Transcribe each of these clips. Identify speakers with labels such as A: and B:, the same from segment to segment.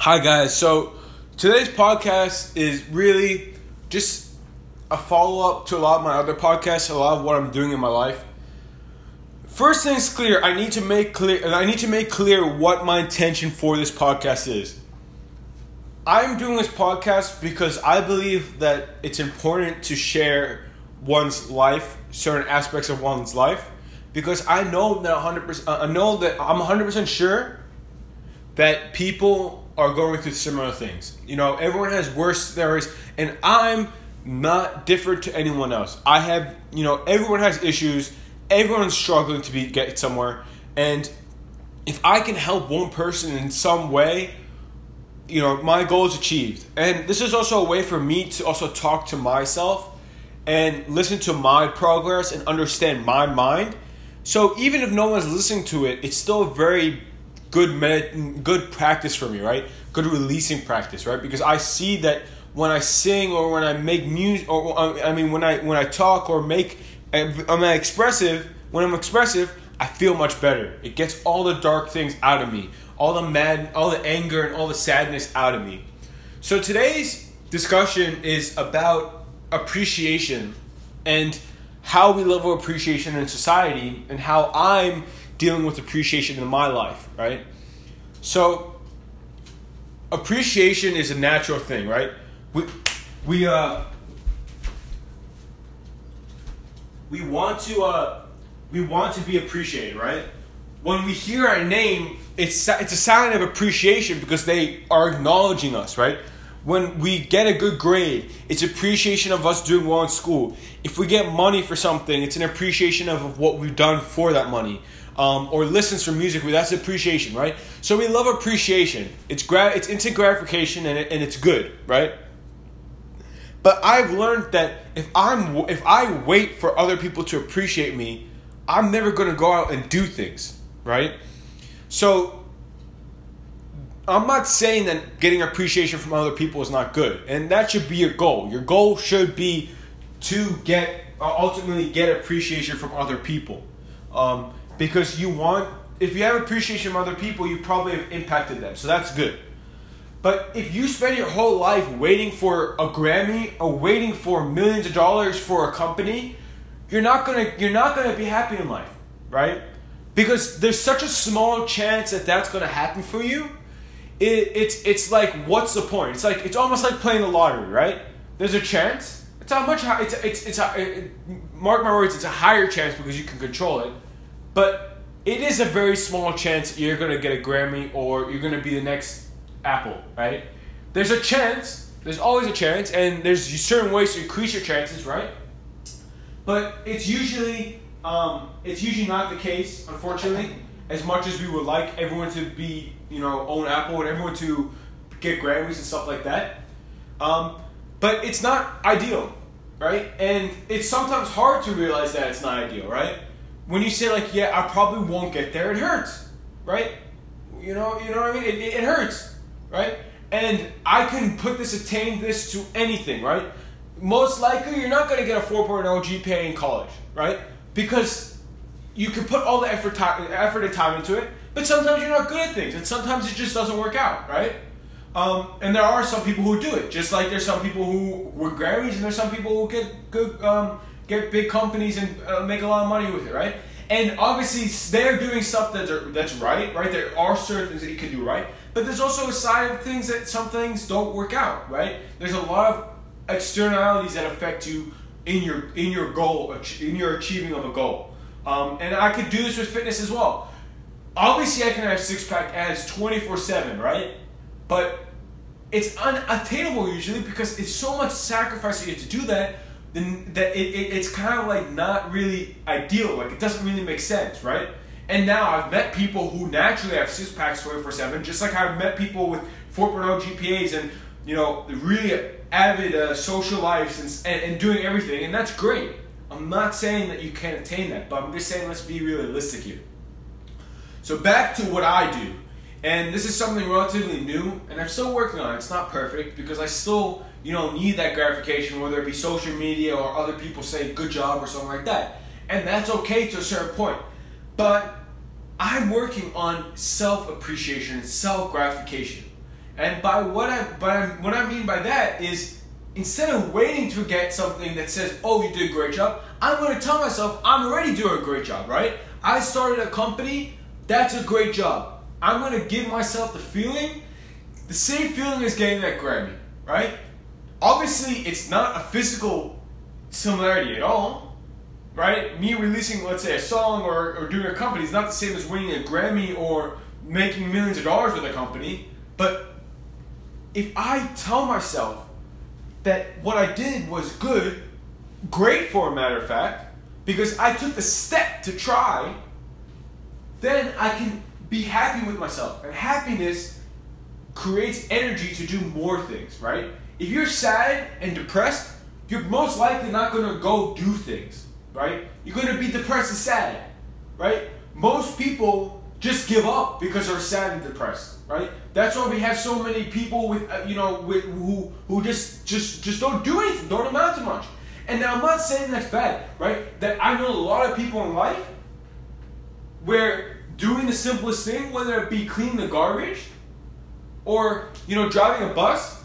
A: Hi, guys. So today's podcast is really just a follow up to a lot of my other podcasts, a lot of what I'm doing in my life. First things clear, I need to make clear I need to make clear what my intention for this podcast is. I'm doing this podcast because I believe that it's important to share one's life, certain aspects of one's life, because I know that 100%, uh, I know that I'm 100% sure that people are going through similar things. You know, everyone has worse stories, and I'm not different to anyone else. I have, you know, everyone has issues. Everyone's struggling to be get somewhere, and if I can help one person in some way, you know, my goal is achieved. And this is also a way for me to also talk to myself and listen to my progress and understand my mind. So even if no one's listening to it, it's still a very good med- good practice for me, right? Good releasing practice, right? Because I see that when I sing or when I make music, or uh, I mean when I when I talk or make, uh, I'm expressive. When I'm expressive, I feel much better. It gets all the dark things out of me, all the mad, all the anger and all the sadness out of me. So today's discussion is about appreciation and how we level appreciation in society and how I'm dealing with appreciation in my life, right? So appreciation is a natural thing, right? We we uh we want to uh we want to be appreciated, right? When we hear our name, it's it's a sign of appreciation because they are acknowledging us, right? When we get a good grade, it's appreciation of us doing well in school. If we get money for something, it's an appreciation of what we've done for that money. Um, or listens for music, that's appreciation, right? So we love appreciation. It's gra- it's instant gratification and, it, and it's good, right? But I've learned that if I'm if I wait for other people to appreciate me, I'm never to go out and do things, right? So I'm not saying that getting appreciation from other people is not good, and that should be your goal. Your goal should be to get uh, ultimately get appreciation from other people, um, because you want. If you have appreciation from other people, you probably have impacted them, so that's good. But if you spend your whole life waiting for a Grammy or waiting for millions of dollars for a company, you're not gonna you're not gonna be happy in life, right? Because there's such a small chance that that's gonna happen for you. It, it's it's like what's the point? It's like it's almost like playing the lottery, right? There's a chance. It's how much it's it's it's a, it, mark my words. It's a higher chance because you can control it, but it is a very small chance you're gonna get a Grammy or you're gonna be the next Apple, right? There's a chance. There's always a chance, and there's certain ways to increase your chances, right? But it's usually um, it's usually not the case, unfortunately. As much as we would like everyone to be, you know, own Apple and everyone to get Grammys and stuff like that, um, but it's not ideal, right? And it's sometimes hard to realize that it's not ideal, right? When you say like, "Yeah, I probably won't get there," it hurts, right? You know, you know what I mean? It, it, it hurts, right? And I can put this, attain this to anything, right? Most likely, you're not going to get a 4.0 GPA in college, right? Because you can put all the effort, time, effort and time into it, but sometimes you're not good at things, and sometimes it just doesn't work out, right? Um, and there are some people who do it, just like there's some people who were Grammys, and there's some people who get good, um, get big companies and uh, make a lot of money with it, right? And obviously, they're doing stuff that that's right, right? There are certain things that you can do right, but there's also a side of things that some things don't work out, right? There's a lot of externalities that affect you in your in your goal, in your achieving of a goal. Um, and I could do this with fitness as well. Obviously, I can have six pack abs 24 7, right? But it's unattainable usually because it's so much sacrifice you have to do that then that it, it, it's kind of like not really ideal. Like it doesn't really make sense, right? And now I've met people who naturally have six packs 24 7, just like I've met people with 4.0 GPAs and, you know, really avid uh, social lives and, and, and doing everything, and that's great. I'm not saying that you can't attain that, but I'm just saying let's be realistic here. So back to what I do. And this is something relatively new, and I'm still working on it. It's not perfect because I still, you know, need that gratification, whether it be social media or other people saying good job or something like that. And that's okay to a certain point. But I'm working on self appreciation and self gratification. And by what I but what I mean by that is instead of waiting to get something that says, "Oh, you did a great job," I'm going to tell myself, "I'm already doing a great job." Right? I started a company. That's a great job. I'm going to give myself the feeling, the same feeling as getting that Grammy. Right? Obviously, it's not a physical similarity at all. Right? Me releasing, let's say, a song or, or doing a company is not the same as winning a Grammy or making millions of dollars with a company. But if I tell myself that what I did was good, great for a matter of fact, because I took the step to try, then I can be happy with myself. And happiness creates energy to do more things, right? If you're sad and depressed, you're most likely not to go do things, right? You're to be depressed and sad, right? Most people just give up because they're sad and depressed, right? That's why we have so many people with, uh, you know, with, who who just just just don't do anything, don't amount to much. And now I'm not saying that's bad, right? That I know a lot of people in life where doing the simplest thing, whether it be cleaning the garbage or you know driving a bus,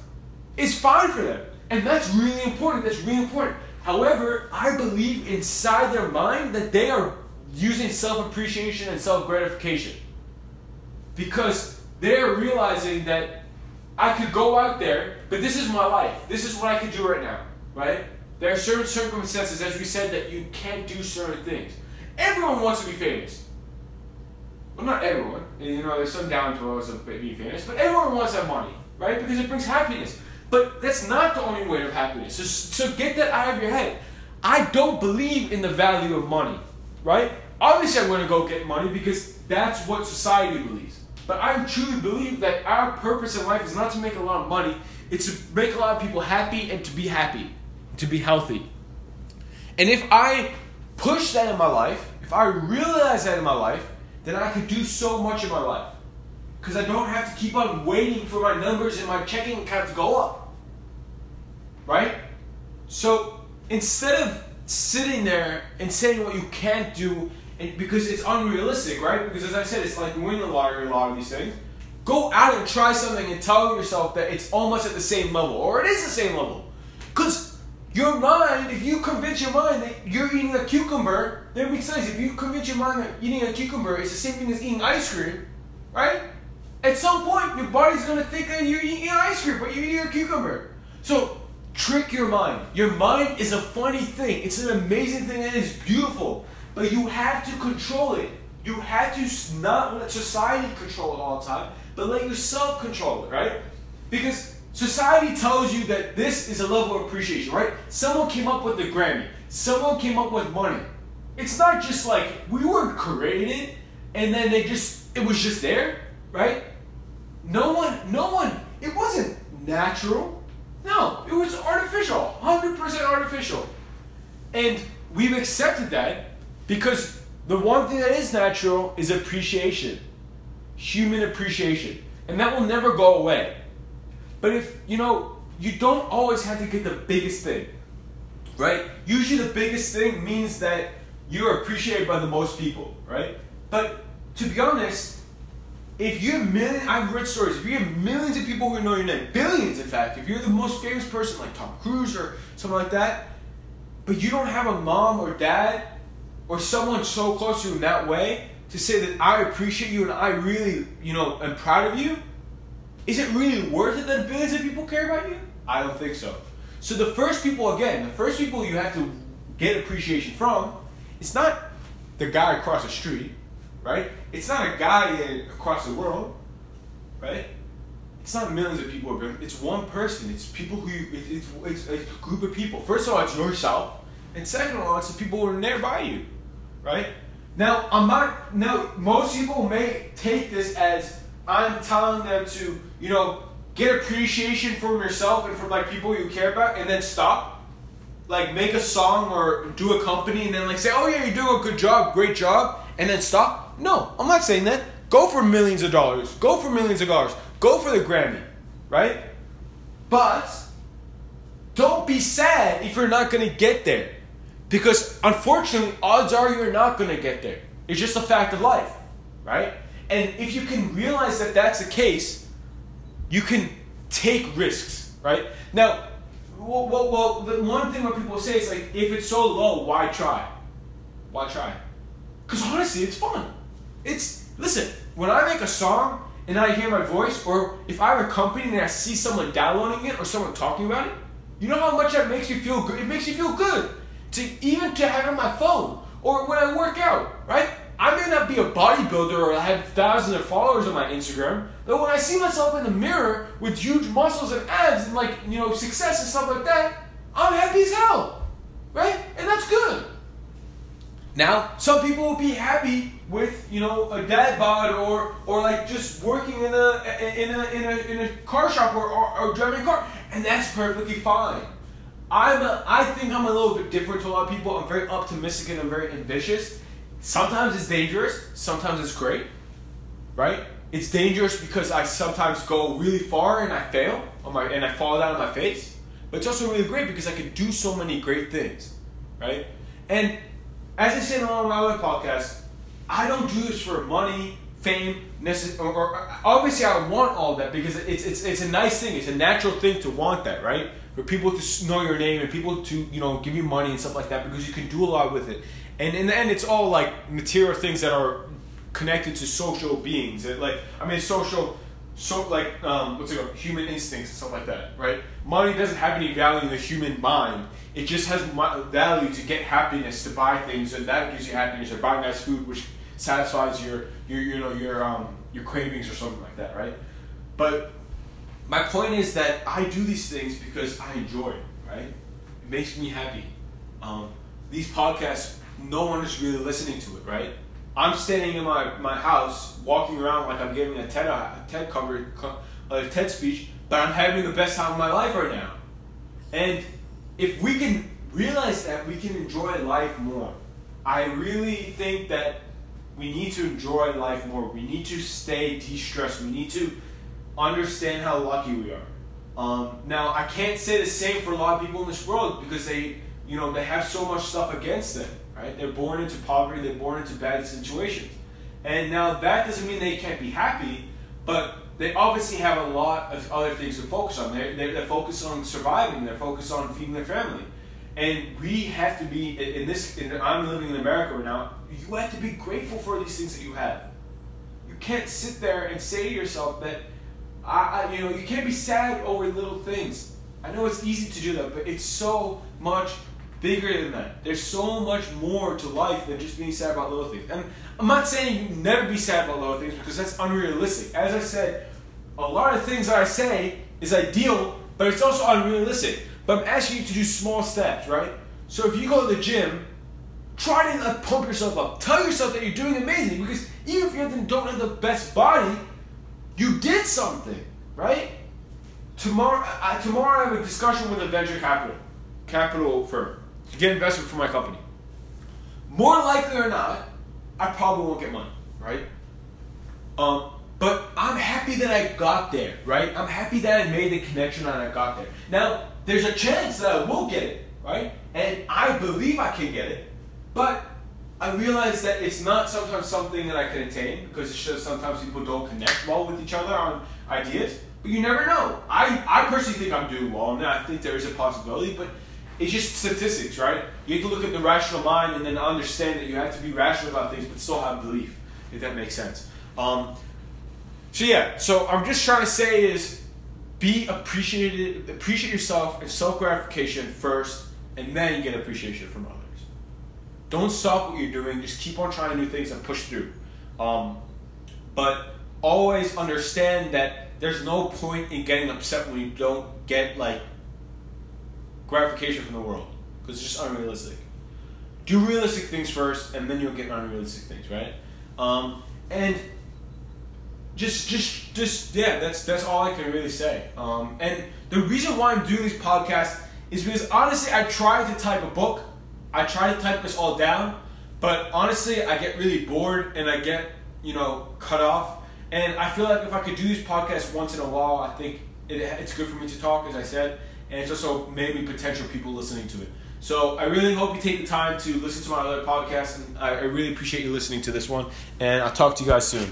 A: is fine for them, and that's really important. That's really important. However, I believe inside their mind that they are using self appreciation and self gratification because they're realizing that I could go out there, but this is my life. This is what I can do right now, right? There are certain circumstances, as we said, that you can't do certain things. Everyone wants to be famous. Well, not everyone. You know, there's some downfalls of being famous, but everyone wants that money, right? Because it brings happiness. But that's not the only way of happiness. So, so get that out of your head. I don't believe in the value of money, right? Obviously, I'm going to go get money because that's what society believes. But I truly believe that our purpose in life is not to make a lot of money, it's to make a lot of people happy and to be happy, to be healthy. And if I push that in my life, if I realize that in my life, then I could do so much in my life. Because I don't have to keep on waiting for my numbers and my checking account to go up. Right? So instead of sitting there and saying what you can't do and because it's unrealistic, right? Because as I said, it's like winning the lottery, a lot of these things. Go out and try something and tell yourself that it's almost at the same level, or it is the same level. Because your mind, if you convince your mind that you're eating a cucumber, then makes sense. If you convince your mind that eating a cucumber is the same thing as eating ice cream, right? At some point, your body's gonna think that you're eating ice cream, but you're eating a cucumber. So trick your mind. Your mind is a funny thing. It's an amazing thing and it's beautiful. But you have to control it. You have to not let society control it all the time, but let yourself control it, right? Because society tells you that this is a level of appreciation, right? Someone came up with the Grammy. Someone came up with money. It's not just like we weren't created and then they just it was just there, right? No one no one it wasn't natural. No, it was artificial. 100% artificial. And we've accepted that because the one thing that is natural is appreciation, human appreciation, and that will never go away. But if, you know, you don't always have to get the biggest thing, right? Usually the biggest thing means that you're appreciated by the most people, right? But to be honest, if you have millions, I've read stories, if you have millions of people who know your name, billions in fact, if you're the most famous person like Tom Cruise or something like that, but you don't have a mom or dad or someone so close to you in that way to say that I appreciate you and I really, you know, am proud of you, is it really worth it that billions of people care about you? I don't think so. So the first people, again, the first people you have to get appreciation from, it's not the guy across the street, right? It's not a guy across the world, right? It's not millions of people. It's one person. It's people who it's, it's a group of people. First of all, it's yourself, and second of all, it's the people who are nearby you right? Now, I'm not, now, most people may take this as I'm telling them to, you know, get appreciation from yourself and from like people you care about and then stop. Like make a song or do a company and then like say, oh yeah, you're doing a good job, great job, and then stop. No, I'm not saying that. Go for millions of dollars. Go for millions of dollars. Go for the Grammy, right? But don't be sad if you're not gonna get there. Because unfortunately, odds are you're not to get there. It's just a fact of life, right? And if you can realize that that's the case, you can take risks, right? Now, well, well, well, the one thing what people say is like, if it's so low, why try? Why try? Because honestly, it's fun. It's listen. When I make a song and I hear my voice, or if I have a company and I see someone downloading it or someone talking about it, you know how much that makes me feel good. It makes me feel good to even to have it on my phone or when I work out, right? I may not be a bodybuilder or I have thousands of followers on my Instagram, but when I see myself in the mirror with huge muscles and abs and like, you know, success and stuff like that, I'm happy as hell. Right? And that's good. Now, some people will be happy with, you know, a dad bod or or like just working in a in a in a, in a car shop or, or, or driving a car, and that's perfectly fine. I'm a, I think I'm a little bit different to a lot of people. I'm very optimistic and I'm very ambitious. Sometimes it's dangerous, sometimes it's great, right? It's dangerous because I sometimes go really far and I fail on my and I fall down on my face. But it's also really great because I can do so many great things, right? And as I said on my other podcast, I don't do this for money, fame, necess- or, or obviously I want all that because it's it's it's a nice thing. It's a natural thing to want that, right? For people to know your name and people to you know give you money and stuff like that because you can do a lot with it. And in the end, it's all like material things that are connected to social beings. It, like I mean, social, so like um, what's it called? Human instincts and stuff like that, right? Money doesn't have any value in the human mind. It just has value to get happiness, to buy things, and that gives you happiness. Or buy nice food, which satisfies your your you know your um your cravings or something like that, right? But my point is that I do these things because I enjoy it, right? It makes me happy. Um, these podcasts no one is really listening to it, right? I'm standing in my, my house, walking around like I'm giving a TED, a TED cover, a TED speech, but I'm having the best time of my life right now. And if we can realize that, we can enjoy life more. I really think that we need to enjoy life more. We need to stay de-stressed. We need to understand how lucky we are. Um, now, I can't say the same for a lot of people in this world because they, you know, they have so much stuff against them right? They're born into poverty, they're born into bad situations. And now that doesn't mean they can't be happy, but they obviously have a lot of other things to focus on. They're, they're, they're focused on surviving, they're focused on feeding their family. And we have to be, in this, in, I'm living in America right now, you have to be grateful for these things that you have. You can't sit there and say to yourself that, I, I, you know, you can't be sad over little things. I know it's easy to do that, but it's so much bigger than that. There's so much more to life than just being sad about little things. And I'm not saying you never be sad about little things because that's unrealistic. As I said, a lot of things I say is ideal, but it's also unrealistic. But I'm asking you to do small steps, right? So if you go to the gym, try to like, pump yourself up. Tell yourself that you're doing amazing because even if you don't have the best body, you did something, right? Tomorrow, I, tomorrow I have a discussion with a venture capital capital firm get investment for my company. More likely or not, I probably won't get money, right? Um, but I'm happy that I got there, right? I'm happy that I made the connection and I got there. Now, there's a chance that I will get it, right? And I believe I can get it, but I realize that it's not sometimes something that I can attain because it's just sometimes people don't connect well with each other on ideas. But you never know. I, I personally think I'm doing well, and I think there is a possibility, but it's just statistics, right? You have to look at the rational mind and then understand that you have to be rational about things but still have belief, if that makes sense. Um, so yeah, so I'm just trying to say is be appreciated, appreciate yourself and self gratification first, and then you get appreciation from others. Don't stop what you're doing. Just keep on trying new things and push through. Um, but always understand that there's no point in getting upset when you don't get like gratification from the world because it's just unrealistic. Do realistic things first, and then you'll get unrealistic things, right? Um, and just, just, just, yeah, that's that's all I can really say. Um, and the reason why I'm doing these podcasts is because honestly, I tried to type a book. I try to type this all down, but honestly, I get really bored and I get, you know, cut off. And I feel like if I could do these podcasts once in a while, I think it, it's good for me to talk, as I said and it's also maybe potential people listening to it. So I really hope you take the time to listen to my other podcast, and I really appreciate you listening to this one. And I'll talk to you guys soon.